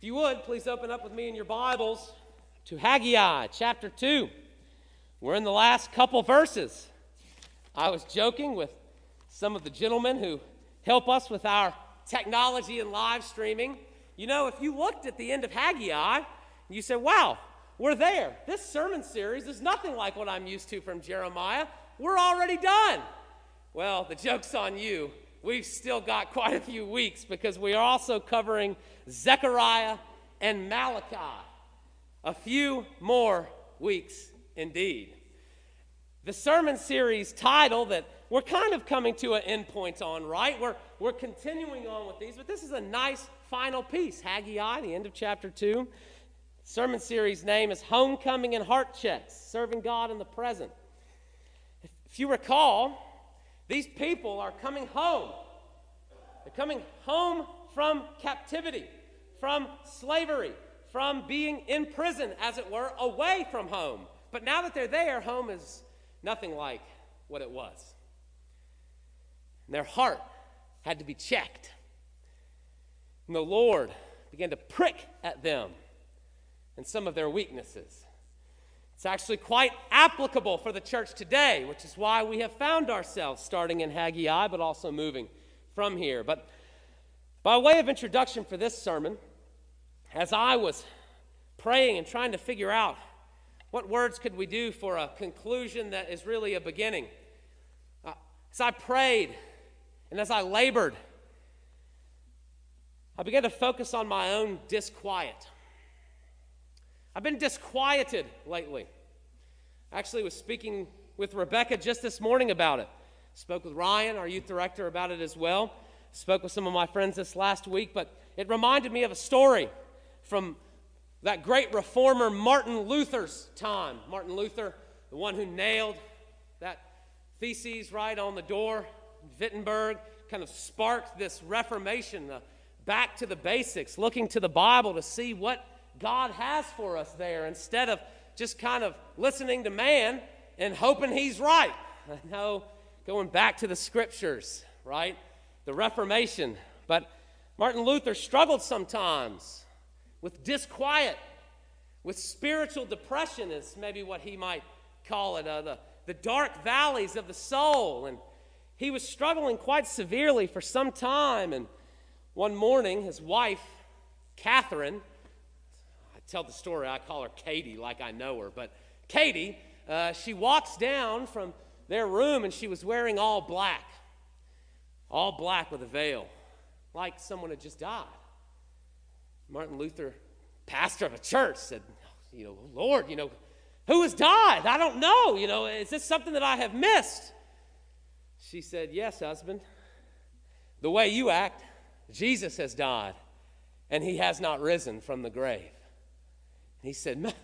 If you would, please open up with me in your Bibles to Haggai chapter 2. We're in the last couple verses. I was joking with some of the gentlemen who help us with our technology and live streaming. You know, if you looked at the end of Haggai, you said, wow, we're there. This sermon series is nothing like what I'm used to from Jeremiah. We're already done. Well, the joke's on you. We've still got quite a few weeks because we are also covering Zechariah and Malachi. A few more weeks indeed. The sermon series title that we're kind of coming to an end point on, right? We're, we're continuing on with these, but this is a nice final piece. Haggai, the end of chapter 2. Sermon series name is Homecoming and Heart Checks Serving God in the Present. If you recall, these people are coming home. They're coming home from captivity, from slavery, from being in prison, as it were, away from home. But now that they're there, home is nothing like what it was. And their heart had to be checked. And the Lord began to prick at them and some of their weaknesses. It's actually quite applicable for the church today, which is why we have found ourselves starting in Haggai, but also moving from here. But by way of introduction for this sermon, as I was praying and trying to figure out what words could we do for a conclusion that is really a beginning, uh, as I prayed and as I labored, I began to focus on my own disquiet. I've been disquieted lately. Actually was speaking with Rebecca just this morning about it. Spoke with Ryan, our youth director, about it as well. Spoke with some of my friends this last week, but it reminded me of a story from that great reformer Martin Luther's time. Martin Luther, the one who nailed that theses right on the door, Wittenberg, kind of sparked this reformation uh, back to the basics, looking to the Bible to see what God has for us there instead of just kind of listening to man and hoping he's right. I know going back to the scriptures, right? The Reformation. But Martin Luther struggled sometimes with disquiet, with spiritual depression, is maybe what he might call it, uh, the, the dark valleys of the soul. And he was struggling quite severely for some time. And one morning, his wife, Catherine, tell the story. I call her Katie like I know her. But Katie, uh, she walks down from their room and she was wearing all black, all black with a veil, like someone had just died. Martin Luther, pastor of a church, said, You know, Lord, you know, who has died? I don't know. You know, is this something that I have missed? She said, Yes, husband. The way you act, Jesus has died, and he has not risen from the grave. And he said,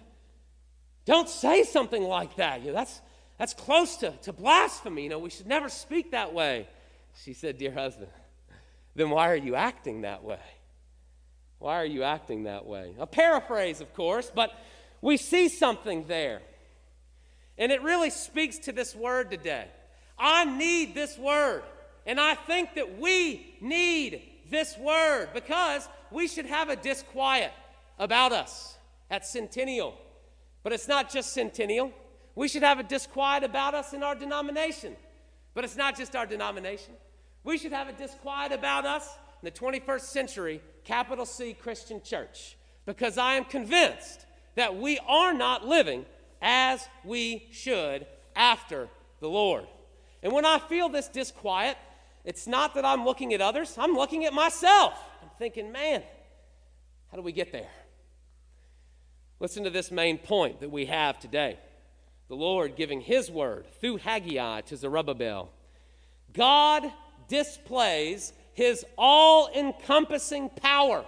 Don't say something like that. You know, that's, that's close to, to blasphemy. You know, we should never speak that way. She said, Dear husband, then why are you acting that way? Why are you acting that way? A paraphrase, of course, but we see something there. And it really speaks to this word today. I need this word. And I think that we need this word because we should have a disquiet about us at Centennial. But it's not just Centennial. We should have a disquiet about us in our denomination. But it's not just our denomination. We should have a disquiet about us in the 21st century, capital C Christian church. Because I am convinced that we are not living as we should after the Lord. And when I feel this disquiet, it's not that I'm looking at others, I'm looking at myself. I'm thinking, man, how do we get there? Listen to this main point that we have today the Lord giving His word through Haggai to Zerubbabel. God displays His all encompassing power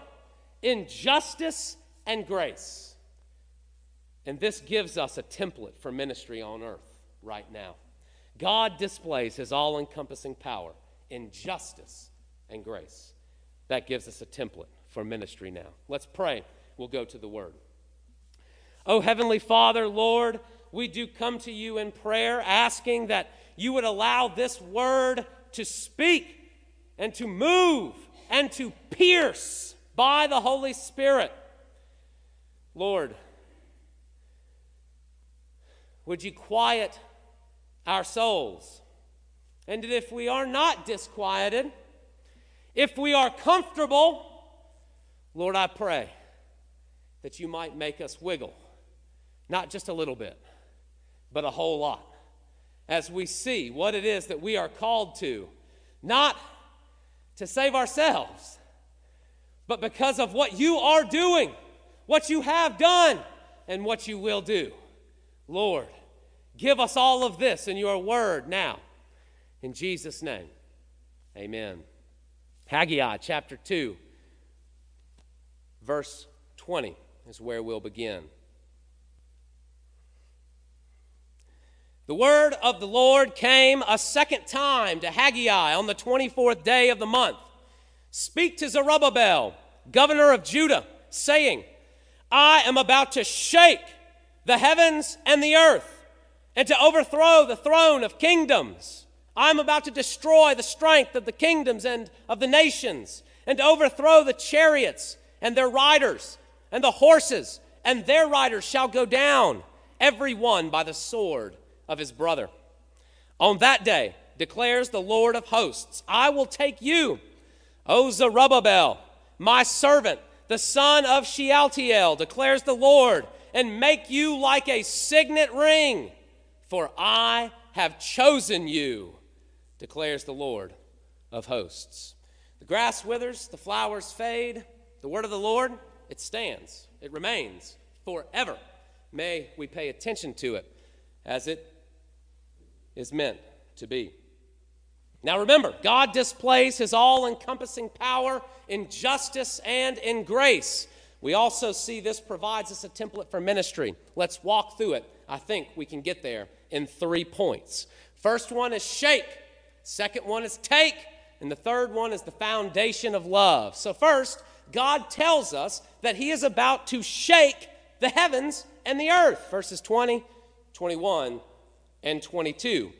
in justice and grace. And this gives us a template for ministry on earth right now. God displays His all encompassing power in justice and grace. That gives us a template for ministry now. Let's pray. We'll go to the Word. Oh, Heavenly Father, Lord, we do come to you in prayer asking that you would allow this word to speak and to move and to pierce by the Holy Spirit. Lord, would you quiet our souls? And that if we are not disquieted, if we are comfortable, Lord, I pray that you might make us wiggle, not just a little bit, but a whole lot, as we see what it is that we are called to, not to save ourselves, but because of what you are doing, what you have done, and what you will do. Lord, give us all of this in your word now. In Jesus' name, amen. Haggai chapter 2, verse 20 is where we'll begin. The word of the Lord came a second time to Haggai on the 24th day of the month. Speak to Zerubbabel, governor of Judah, saying, I am about to shake the heavens and the earth, and to overthrow the throne of kingdoms. I am about to destroy the strength of the kingdoms and of the nations, and to overthrow the chariots and their riders, and the horses and their riders shall go down, every one by the sword of his brother. On that day, declares the Lord of hosts, I will take you, O Zerubbabel, my servant, the son of Shealtiel, declares the Lord, and make you like a signet ring, for I have chosen you, declares the Lord of hosts. The grass withers, the flowers fade, the word of the Lord, it stands, it remains forever. May we pay attention to it as it is meant to be. Now remember, God displays his all encompassing power in justice and in grace. We also see this provides us a template for ministry. Let's walk through it. I think we can get there in three points. First one is shake, second one is take, and the third one is the foundation of love. So, first, God tells us that he is about to shake the heavens and the earth. Verses 20, 21, and 22.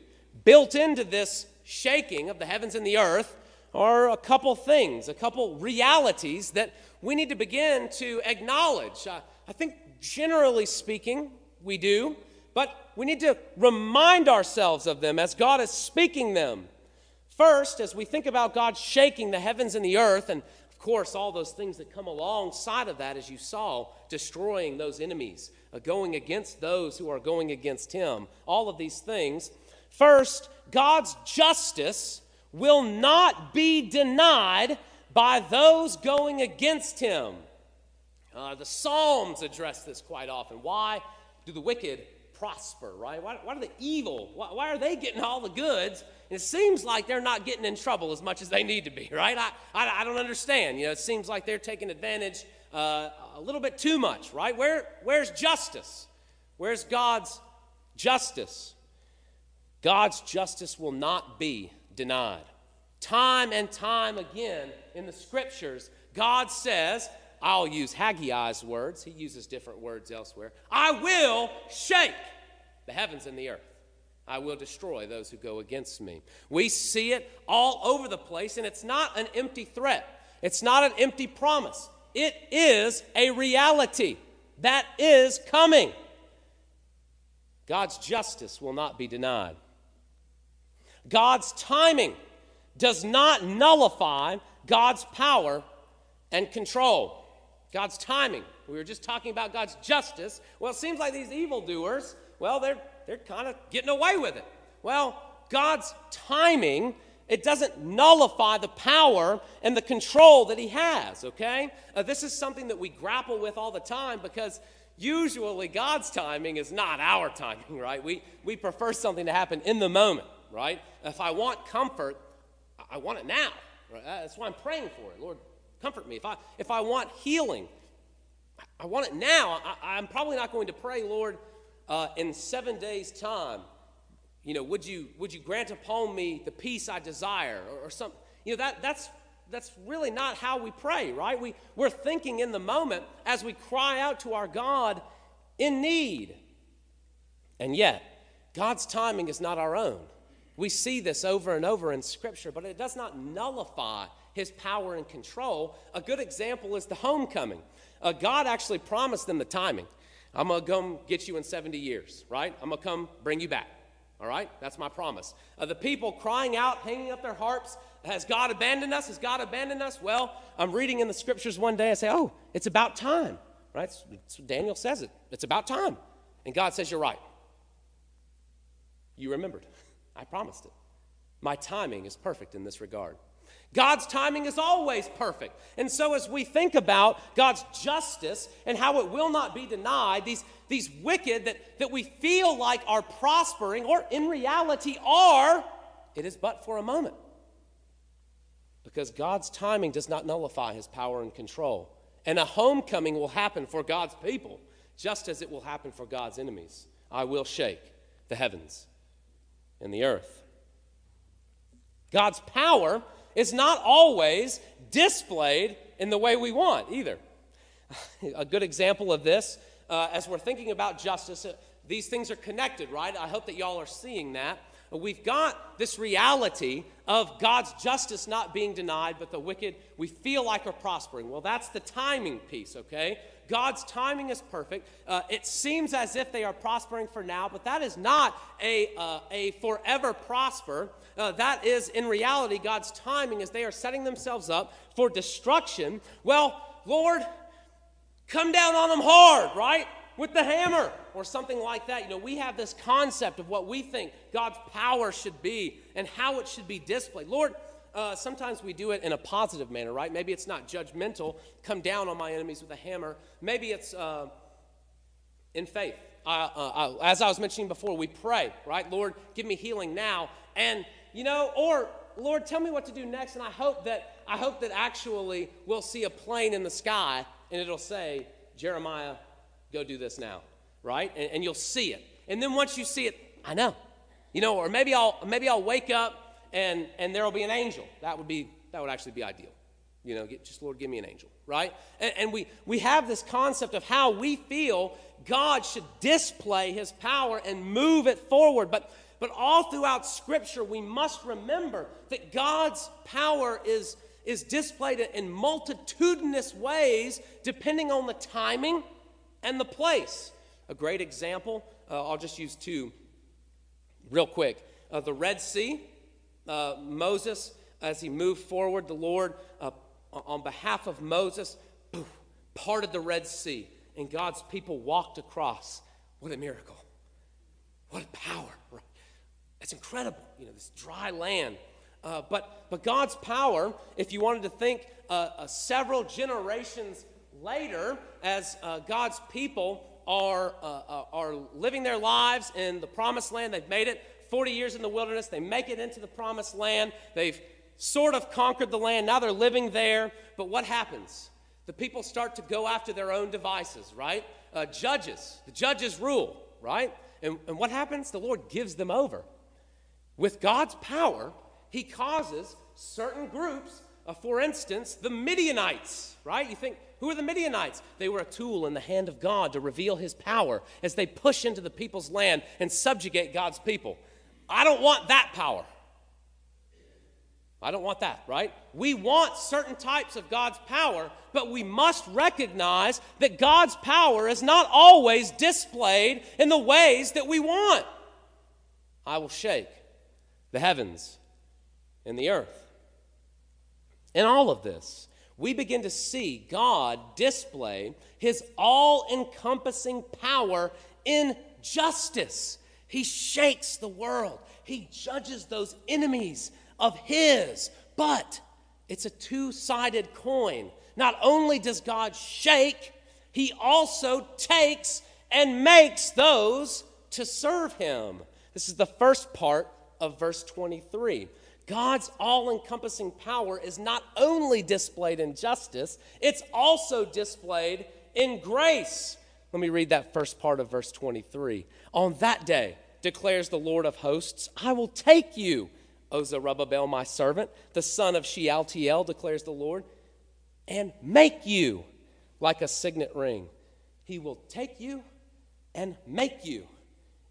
Built into this shaking of the heavens and the earth are a couple things, a couple realities that we need to begin to acknowledge. Uh, I think, generally speaking, we do, but we need to remind ourselves of them as God is speaking them. First, as we think about God shaking the heavens and the earth, and of course, all those things that come alongside of that, as you saw, destroying those enemies, going against those who are going against Him, all of these things. First, God's justice will not be denied by those going against him. Uh, the Psalms address this quite often. Why do the wicked prosper, right? Why, why are the evil? Why, why, are they getting all the goods? It seems like they're not getting in trouble as much as they need to be, right? I, I, I don't understand. You know, it seems like they're taking advantage uh, a little bit too much, right? Where, where's justice? Where's God's justice? God's justice will not be denied. Time and time again in the scriptures, God says, I'll use Haggai's words, he uses different words elsewhere. I will shake the heavens and the earth. I will destroy those who go against me. We see it all over the place, and it's not an empty threat, it's not an empty promise. It is a reality that is coming. God's justice will not be denied. God's timing does not nullify God's power and control. God's timing. We were just talking about God's justice. Well, it seems like these evildoers, well, they're, they're kind of getting away with it. Well, God's timing, it doesn't nullify the power and the control that He has, okay? Uh, this is something that we grapple with all the time because usually God's timing is not our timing, right? We, we prefer something to happen in the moment right? If I want comfort, I want it now. Right? That's why I'm praying for it. Lord, comfort me. If I, if I want healing, I want it now. I, am probably not going to pray, Lord, uh, in seven days' time. You know, would you, would you grant upon me the peace I desire or, or something? You know, that, that's, that's really not how we pray, right? We, we're thinking in the moment as we cry out to our God in need. And yet, God's timing is not our own. We see this over and over in Scripture, but it does not nullify his power and control. A good example is the homecoming. Uh, God actually promised them the timing. I'm going to come get you in 70 years, right? I'm going to come bring you back. All right? That's my promise. Uh, the people crying out, hanging up their harps, has God abandoned us? Has God abandoned us? Well, I'm reading in the scriptures one day. I say, oh, it's about time, right? Daniel says it. It's about time. And God says, you're right. You remembered. I promised it. My timing is perfect in this regard. God's timing is always perfect. And so, as we think about God's justice and how it will not be denied, these, these wicked that, that we feel like are prospering, or in reality are, it is but for a moment. Because God's timing does not nullify his power and control. And a homecoming will happen for God's people, just as it will happen for God's enemies. I will shake the heavens and the earth. God's power is not always displayed in the way we want either. A good example of this, uh, as we're thinking about justice, uh, these things are connected, right? I hope that y'all are seeing that. We've got this reality of God's justice not being denied, but the wicked we feel like are prospering. Well, that's the timing piece, okay? God's timing is perfect. Uh, it seems as if they are prospering for now, but that is not a, uh, a forever prosper. Uh, that is, in reality, God's timing as they are setting themselves up for destruction. Well, Lord, come down on them hard, right? With the hammer or something like that. You know, we have this concept of what we think God's power should be and how it should be displayed. Lord, uh, sometimes we do it in a positive manner, right? Maybe it's not judgmental, come down on my enemies with a hammer. Maybe it's uh, in faith. Uh, uh, as I was mentioning before, we pray, right? Lord, give me healing now. And, you know, or Lord, tell me what to do next. And I hope that, I hope that actually we'll see a plane in the sky and it'll say, Jeremiah, go do this now, right? And, and you'll see it. And then once you see it, I know, you know, or maybe I'll, maybe I'll wake up and, and there will be an angel. That would, be, that would actually be ideal. You know, get, just Lord, give me an angel, right? And, and we, we have this concept of how we feel God should display his power and move it forward. But, but all throughout Scripture, we must remember that God's power is, is displayed in multitudinous ways depending on the timing and the place. A great example, uh, I'll just use two real quick. Uh, the Red Sea, uh, Moses, as he moved forward, the Lord, uh, on behalf of Moses, poof, parted the Red Sea, and God's people walked across. What a miracle! What a power! Incredible. You know, this dry land. Uh, but, but God's power, if you wanted to think uh, uh, several generations later, as uh, God's people are, are living their lives in the promised land, they've made it 40 years in the wilderness. They make it into the promised land. They've sort of conquered the land. Now they're living there. But what happens? The people start to go after their own devices, right? Uh, judges. The judges rule, right? And, and what happens? The Lord gives them over. With God's power, He causes certain groups, uh, for instance, the Midianites, right? You think, who are the Midianites? They were a tool in the hand of God to reveal His power as they push into the people's land and subjugate God's people. I don't want that power. I don't want that, right? We want certain types of God's power, but we must recognize that God's power is not always displayed in the ways that we want. I will shake the heavens and the earth. In all of this, we begin to see God display his all encompassing power in justice he shakes the world, He judges those enemies of His. But it's a two sided coin. Not only does God shake, He also takes and makes those to serve Him. This is the first part of verse 23. God's all encompassing power is not only displayed in justice, it's also displayed in grace. Let me read that first part of verse 23. On that day, declares the Lord of hosts, I will take you, O Zerubbabel, my servant, the son of Shealtiel, declares the Lord, and make you like a signet ring. He will take you and make you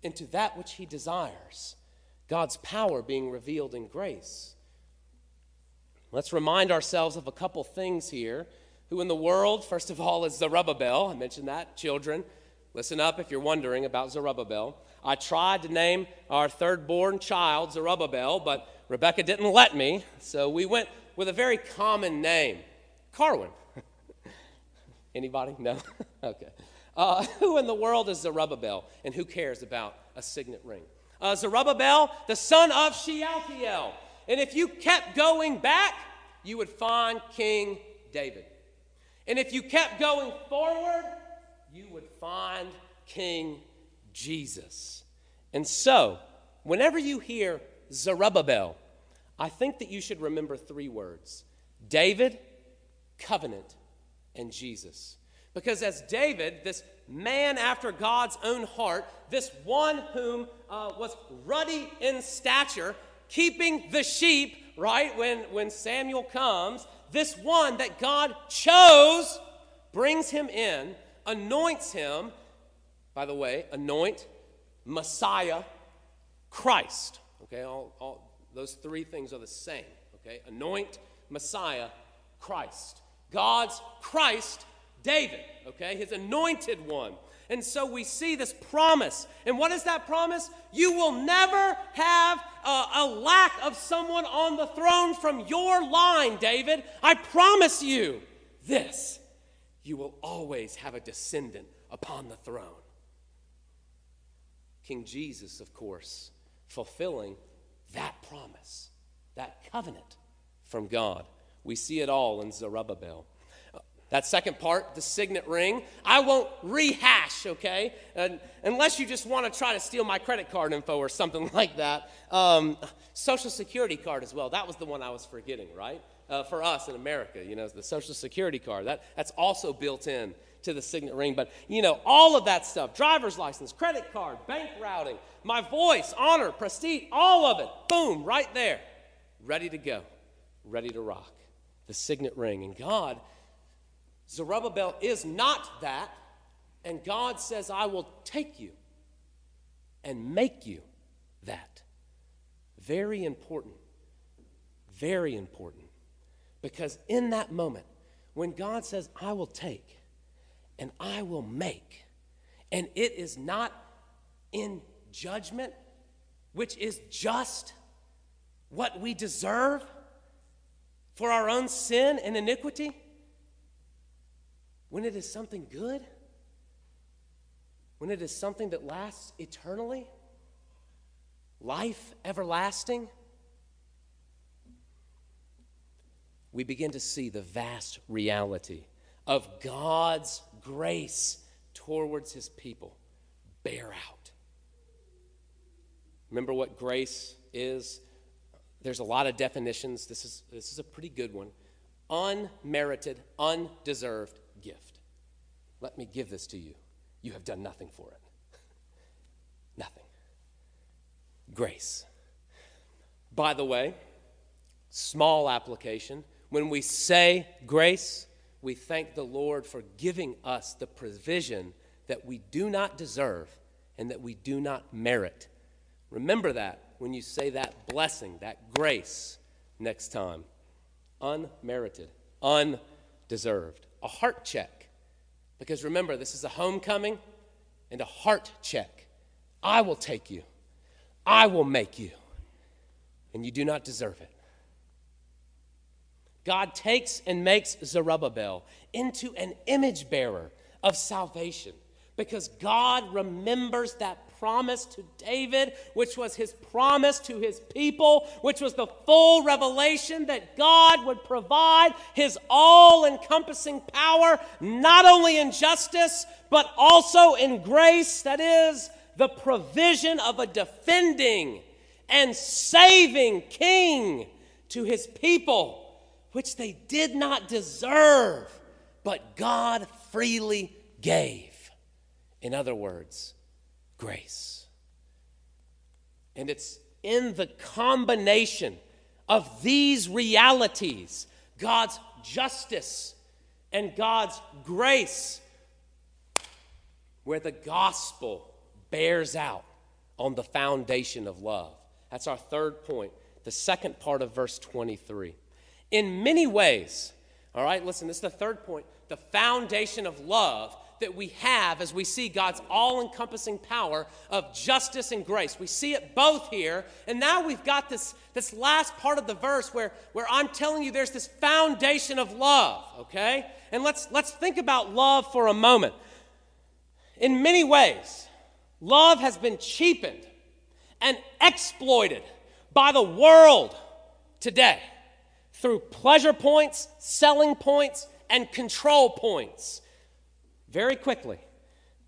into that which he desires. God's power being revealed in grace. Let's remind ourselves of a couple things here. Who in the world, first of all, is Zerubbabel? I mentioned that. Children, listen up if you're wondering about Zerubbabel. I tried to name our third born child Zerubbabel, but Rebecca didn't let me, so we went with a very common name Carwin. Anybody? No? okay. Uh, who in the world is Zerubbabel, and who cares about a signet ring? Uh, Zerubbabel, the son of Shealtiel. And if you kept going back, you would find King David. And if you kept going forward, you would find King Jesus. And so, whenever you hear Zerubbabel, I think that you should remember three words David, covenant, and Jesus. Because as David, this man after God's own heart, this one whom uh, was ruddy in stature, keeping the sheep, right, when, when Samuel comes, this one that God chose brings him in, anoints him. By the way, anoint, Messiah, Christ. Okay, all, all those three things are the same. Okay, anoint, Messiah, Christ. God's Christ, David. Okay, his anointed one. And so we see this promise. And what is that promise? You will never have a, a, lack of someone on the throne from your line, David. I promise you this you will always have a descendant upon the throne. King Jesus, of course, fulfilling that promise, that covenant from God. We see it all in Zerubbabel. That second part, the signet ring, I won't rehash, okay? And unless you just want to try to steal my credit card info or something like that. Um, Social Security card as well. That was the one I was forgetting, right? Uh, for us in America, you know, the Social Security card. That, that's also built in to the signet ring. But, you know, all of that stuff driver's license, credit card, bank routing, my voice, honor, prestige, all of it, boom, right there, ready to go, ready to rock. The signet ring. And God Zerubbabel is not that, and God says, I will take you and make you that. Very important. Very important. Because in that moment, when God says, I will take and I will make, and it is not in judgment, which is just what we deserve for our own sin and iniquity when it is something good, when it is something that lasts eternally, life everlasting, we begin to see the vast reality of God's grace towards his people bear out. Remember what grace is? There's a lot of definitions. This is, this is a pretty good one. Unmerited, undeserved gift. Let me give this to you. You have done nothing for it. nothing. Grace. By the way, small application. When we say grace, we thank the Lord for giving us the provision that we do not deserve and that we do not merit. Remember that when you say that blessing, that grace next time. Unmerited, undeserved a heart check. Because remember, this is a homecoming and a heart check. I will take you, I will make you, and you do not deserve it. God takes and makes Zerubbabel into an image bearer of salvation because God remembers that promise to David, which was his promise to his people, which was the full revelation that God would provide his all encompassing power, not only in justice, but also in grace. That is, the provision of a defending and saving king to his people, which they did not deserve, but God freely gave. In other words, grace. And it's in the combination of these realities God's justice and God's grace where the gospel bears out on the foundation of love. That's our third point. The second part of verse 23. In many ways, all right, listen, this is the third point the foundation of love that we have as we see God's all encompassing power of justice and grace. We see it both here, and now we've got this, this last part of the verse where, where I'm telling you there's this foundation of love, okay? And let's, let's think about love for a moment. In many ways, love has been cheapened and exploited by the world today through pleasure points, selling points, and control points very quickly.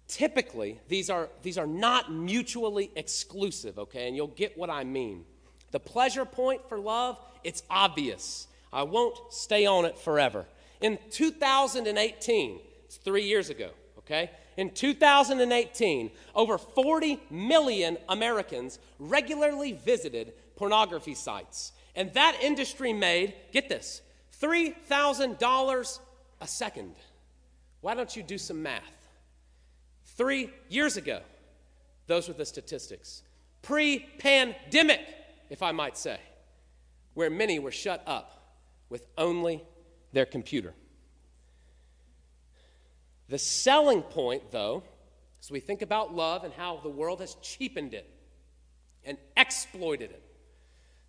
Typically, these are, these are not mutually exclusive, okay? And you'll get what I mean. The pleasure point for love, it's obvious. I won't stay on it forever. In 2018, it's three years ago, okay? In 2018, over 40 million Americans regularly visited pornography sites. And that industry made, get this, $3,000 a second. Why don't you do some math? Three years ago, those were the statistics. Pre pandemic, if I might say, where many were shut up with only their computer. The selling point, though, as we think about love and how the world has cheapened it and exploited it,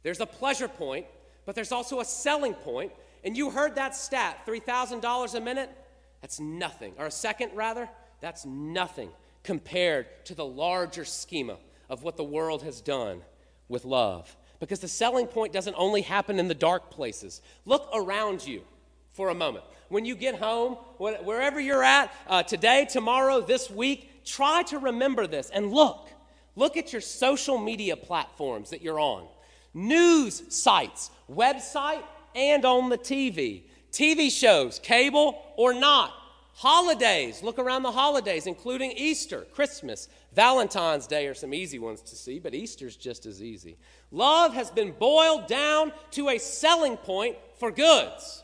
there's a pleasure point, but there's also a selling point. And you heard that stat $3,000 a minute? That's nothing. Or a second, rather, that's nothing compared to the larger schema of what the world has done with love. Because the selling point doesn't only happen in the dark places. Look around you for a moment. When you get home, wherever you're at, uh, today, tomorrow, this week, try to remember this and look. Look at your social media platforms that you're on, news sites, website, and on the TV. TV shows, cable or not. Holidays, look around the holidays, including Easter, Christmas, Valentine's Day are some easy ones to see, but Easter's just as easy. Love has been boiled down to a selling point for goods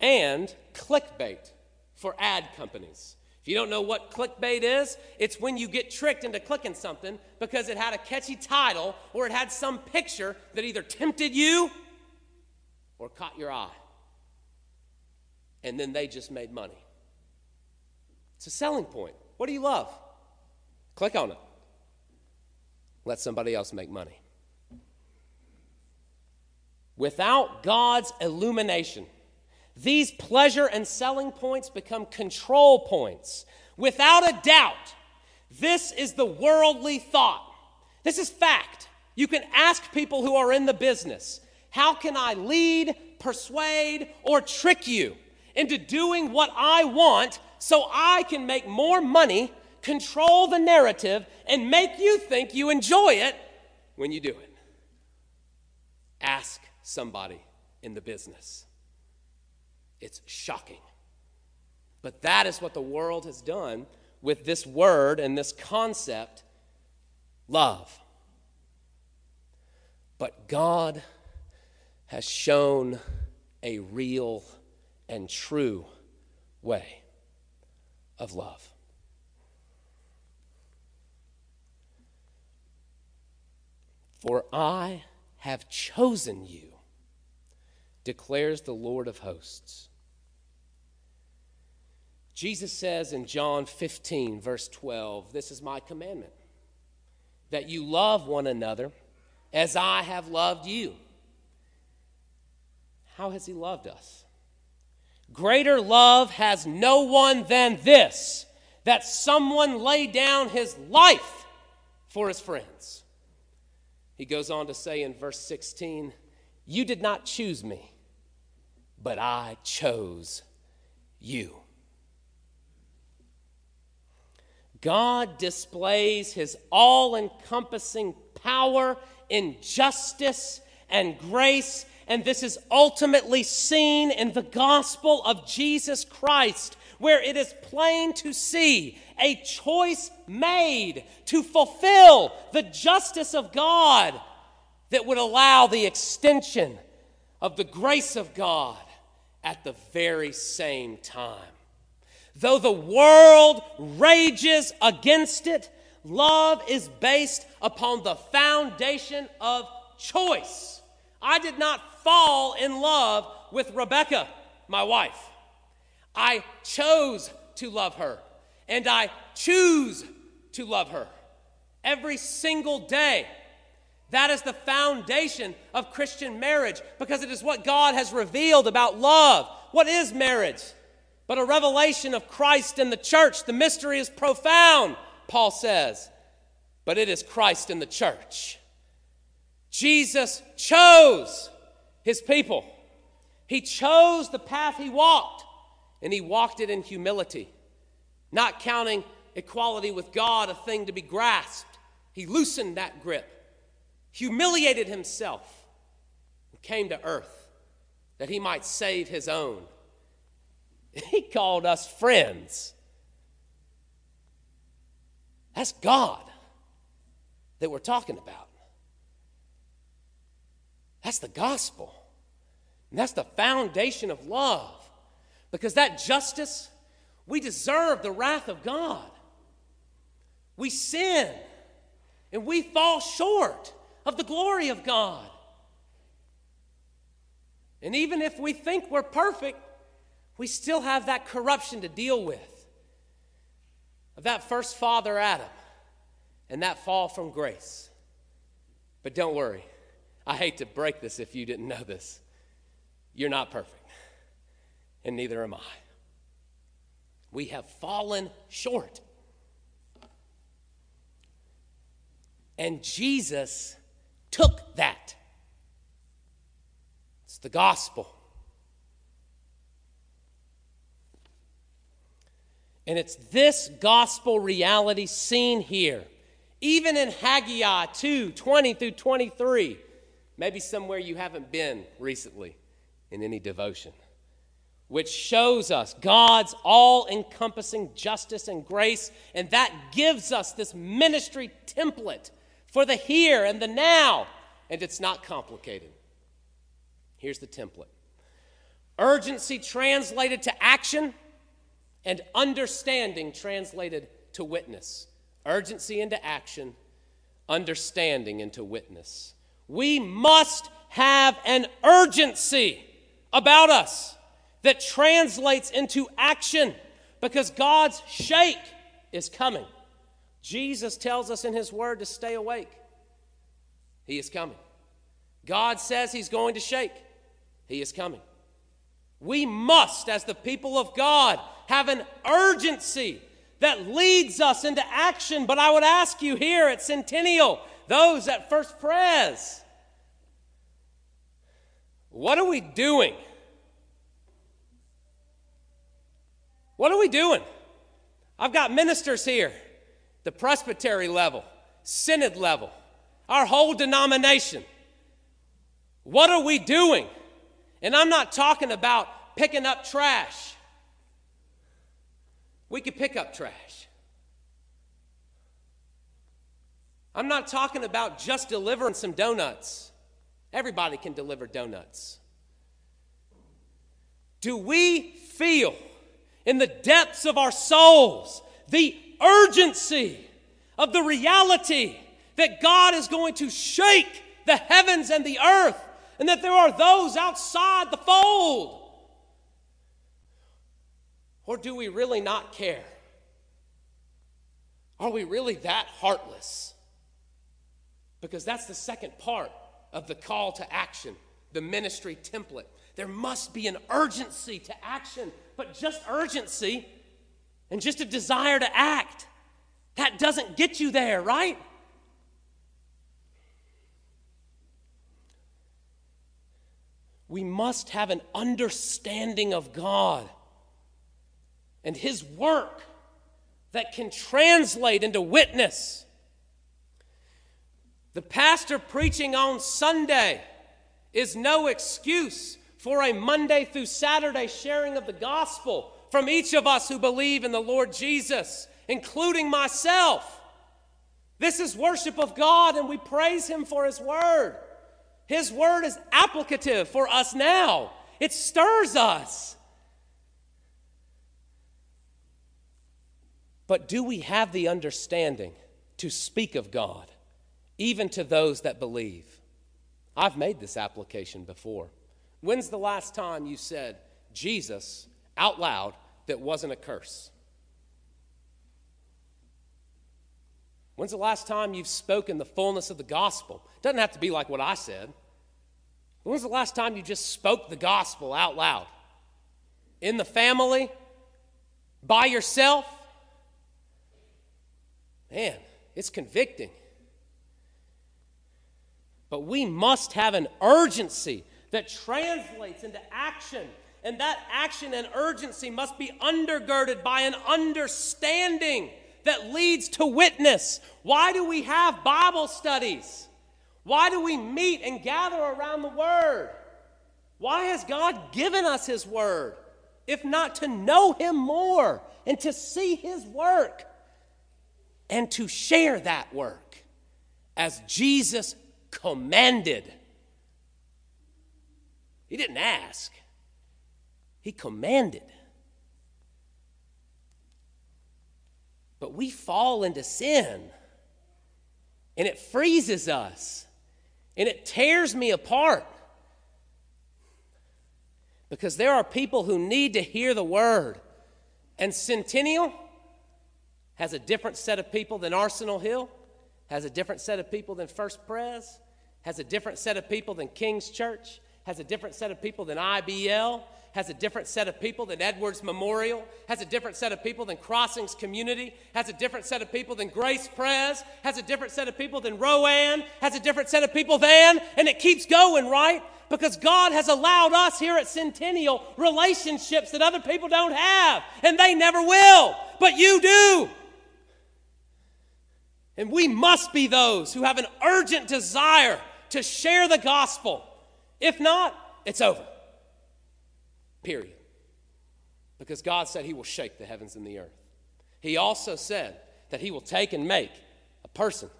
and clickbait for ad companies. If you don't know what clickbait is, it's when you get tricked into clicking something because it had a catchy title or it had some picture that either tempted you or caught your eye and then they just made money. It's a selling point. What do you love? Click on it. Let somebody else make money. Without God's illumination, these pleasure and selling points become control points. Without a doubt, this is the worldly thought. This is fact. You can ask people who are in the business how can I lead, persuade, or trick you? Into doing what I want so I can make more money, control the narrative, and make you think you enjoy it when you do it. Ask somebody in the business. It's shocking. But that is what the world has done with this word and this concept love. But God has shown a real and true way of love. For I have chosen you, declares the Lord of hosts. Jesus says in John 15, verse 12, This is my commandment, that you love one another as I have loved you. How has he loved us? Greater love has no one than this that someone lay down his life for his friends. He goes on to say in verse 16, You did not choose me, but I chose you. God displays his all encompassing power in justice and grace and this is ultimately seen in the gospel of Jesus Christ, where it is plain to see a choice made to fulfill the justice of God that would allow the extension of the grace of God at the very same time. Though the world rages against it, love is based upon the foundation of choice. I did not fall in love with Rebecca, my wife. I chose to love her, and I choose to love her every single day. That is the foundation of Christian marriage because it is what God has revealed about love. What is marriage? But a revelation of Christ in the church. The mystery is profound, Paul says, but it is Christ in the church. Jesus chose his people. He chose the path he walked, and he walked it in humility, not counting equality with God a thing to be grasped. He loosened that grip, humiliated himself, and came to earth that he might save his own. He called us friends. That's God that we're talking about. That's the gospel. And that's the foundation of love. Because that justice, we deserve the wrath of God. We sin and we fall short of the glory of God. And even if we think we're perfect, we still have that corruption to deal with of that first father, Adam, and that fall from grace. But don't worry, I hate to break this if you didn't know this. You're not perfect, and neither am I. We have fallen short. And Jesus took that. It's the gospel. And it's this gospel reality seen here, even in Haggai 2 20 through 23. Maybe somewhere you haven't been recently in any devotion, which shows us God's all encompassing justice and grace, and that gives us this ministry template for the here and the now, and it's not complicated. Here's the template urgency translated to action, and understanding translated to witness. Urgency into action, understanding into witness. We must have an urgency about us that translates into action because God's shake is coming. Jesus tells us in His Word to stay awake. He is coming. God says He's going to shake. He is coming. We must, as the people of God, have an urgency that leads us into action. But I would ask you here at Centennial, those at First Pres, what are we doing? What are we doing? I've got ministers here the presbytery level, synod level, our whole denomination. What are we doing? And I'm not talking about picking up trash. We could pick up trash. I'm not talking about just delivering some donuts. Everybody can deliver donuts. Do we feel in the depths of our souls the urgency of the reality that God is going to shake the heavens and the earth, and that there are those outside the fold? Or do we really not care? Are we really that heartless? Because that's the second part of the call to action, the ministry template. There must be an urgency to action, but just urgency and just a desire to act. That doesn't get you there, right? We must have an understanding of God and His work that can translate into witness. The pastor preaching on Sunday is no excuse for a Monday through Saturday sharing of the gospel from each of us who believe in the Lord Jesus, including myself. This is worship of God, and we praise Him for His word. His word is applicative for us now, it stirs us. But do we have the understanding to speak of God, even to those that believe? I've made this application before. When's the last time you said Jesus out loud that wasn't a curse? When's the last time you've spoken the fullness of the gospel? Doesn't have to be like what I said. When's the last time you just spoke the gospel out loud? In the family? By yourself? Man, it's convicting. But we must have an urgency that translates into action. And that action and urgency must be undergirded by an understanding that leads to witness. Why do we have Bible studies? Why do we meet and gather around the Word? Why has God given us His Word? If not to know Him more and to see His work and to share that work as Jesus commanded. He didn't ask, He commanded. But we fall into sin and it freezes us and it tears me apart. Because there are people who need to hear the word. And Centennial has a different set of people than Arsenal Hill, has a different set of people than First Pres, has a different set of people than King's Church, has a different set of people than IBL, has a different set of people than Edwards Memorial, has a different set of people than Crossings Community, has a different set of people than Grace Pres, has a different set of people than Rowan, has a different set of people than, and it keeps going, right? Because God has allowed us here at Centennial relationships that other people don't have, and they never will, but you do. And we must be those who have an urgent desire to share the gospel. If not, it's over. Period. Because God said He will shake the heavens and the earth. He also said that He will take and make a person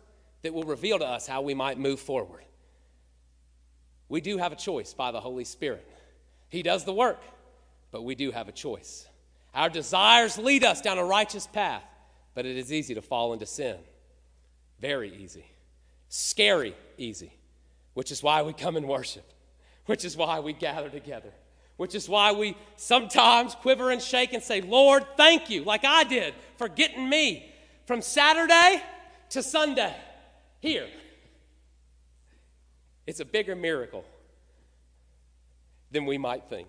that will reveal to us how we might move forward. We do have a choice by the Holy Spirit. He does the work, but we do have a choice. Our desires lead us down a righteous path, but it is easy to fall into sin. Very easy. Scary easy, which is why we come and worship, which is why we gather together which is why we sometimes quiver and shake and say, Lord, thank you, like I did, for getting me from Saturday to Sunday here. It's a bigger miracle than we might think.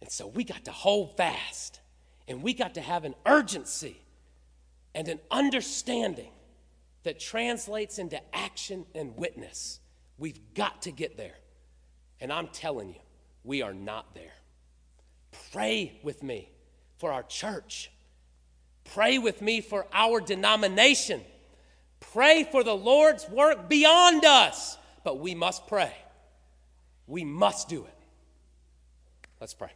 And so we got to hold fast and we got to have an urgency and an understanding that translates into action and witness. We've got to get there. And I'm telling you, we are not there. Pray with me for our church. Pray with me for our denomination. Pray for the Lord's work beyond us. But we must pray. We must do it. Let's pray.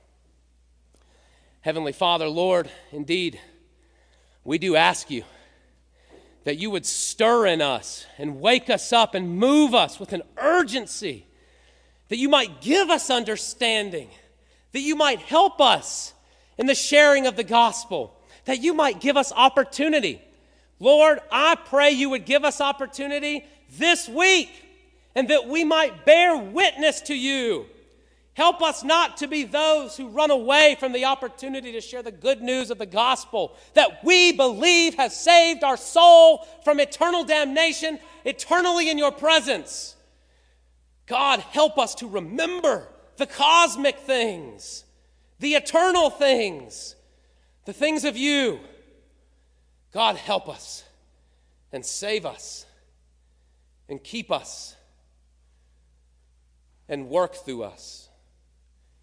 Heavenly Father, Lord, indeed, we do ask you that you would stir in us and wake us up and move us with an urgency that you might give us understanding, that you might help us in the sharing of the gospel, that you might give us opportunity. Lord, I pray you would give us opportunity this week and that we might bear witness to you. Help us not to be those who run away from the opportunity to share the good news of the gospel that we believe has saved our soul from eternal damnation eternally in your presence. God, help us to remember the cosmic things, the eternal things, the things of you. God, help us and save us and keep us and work through us.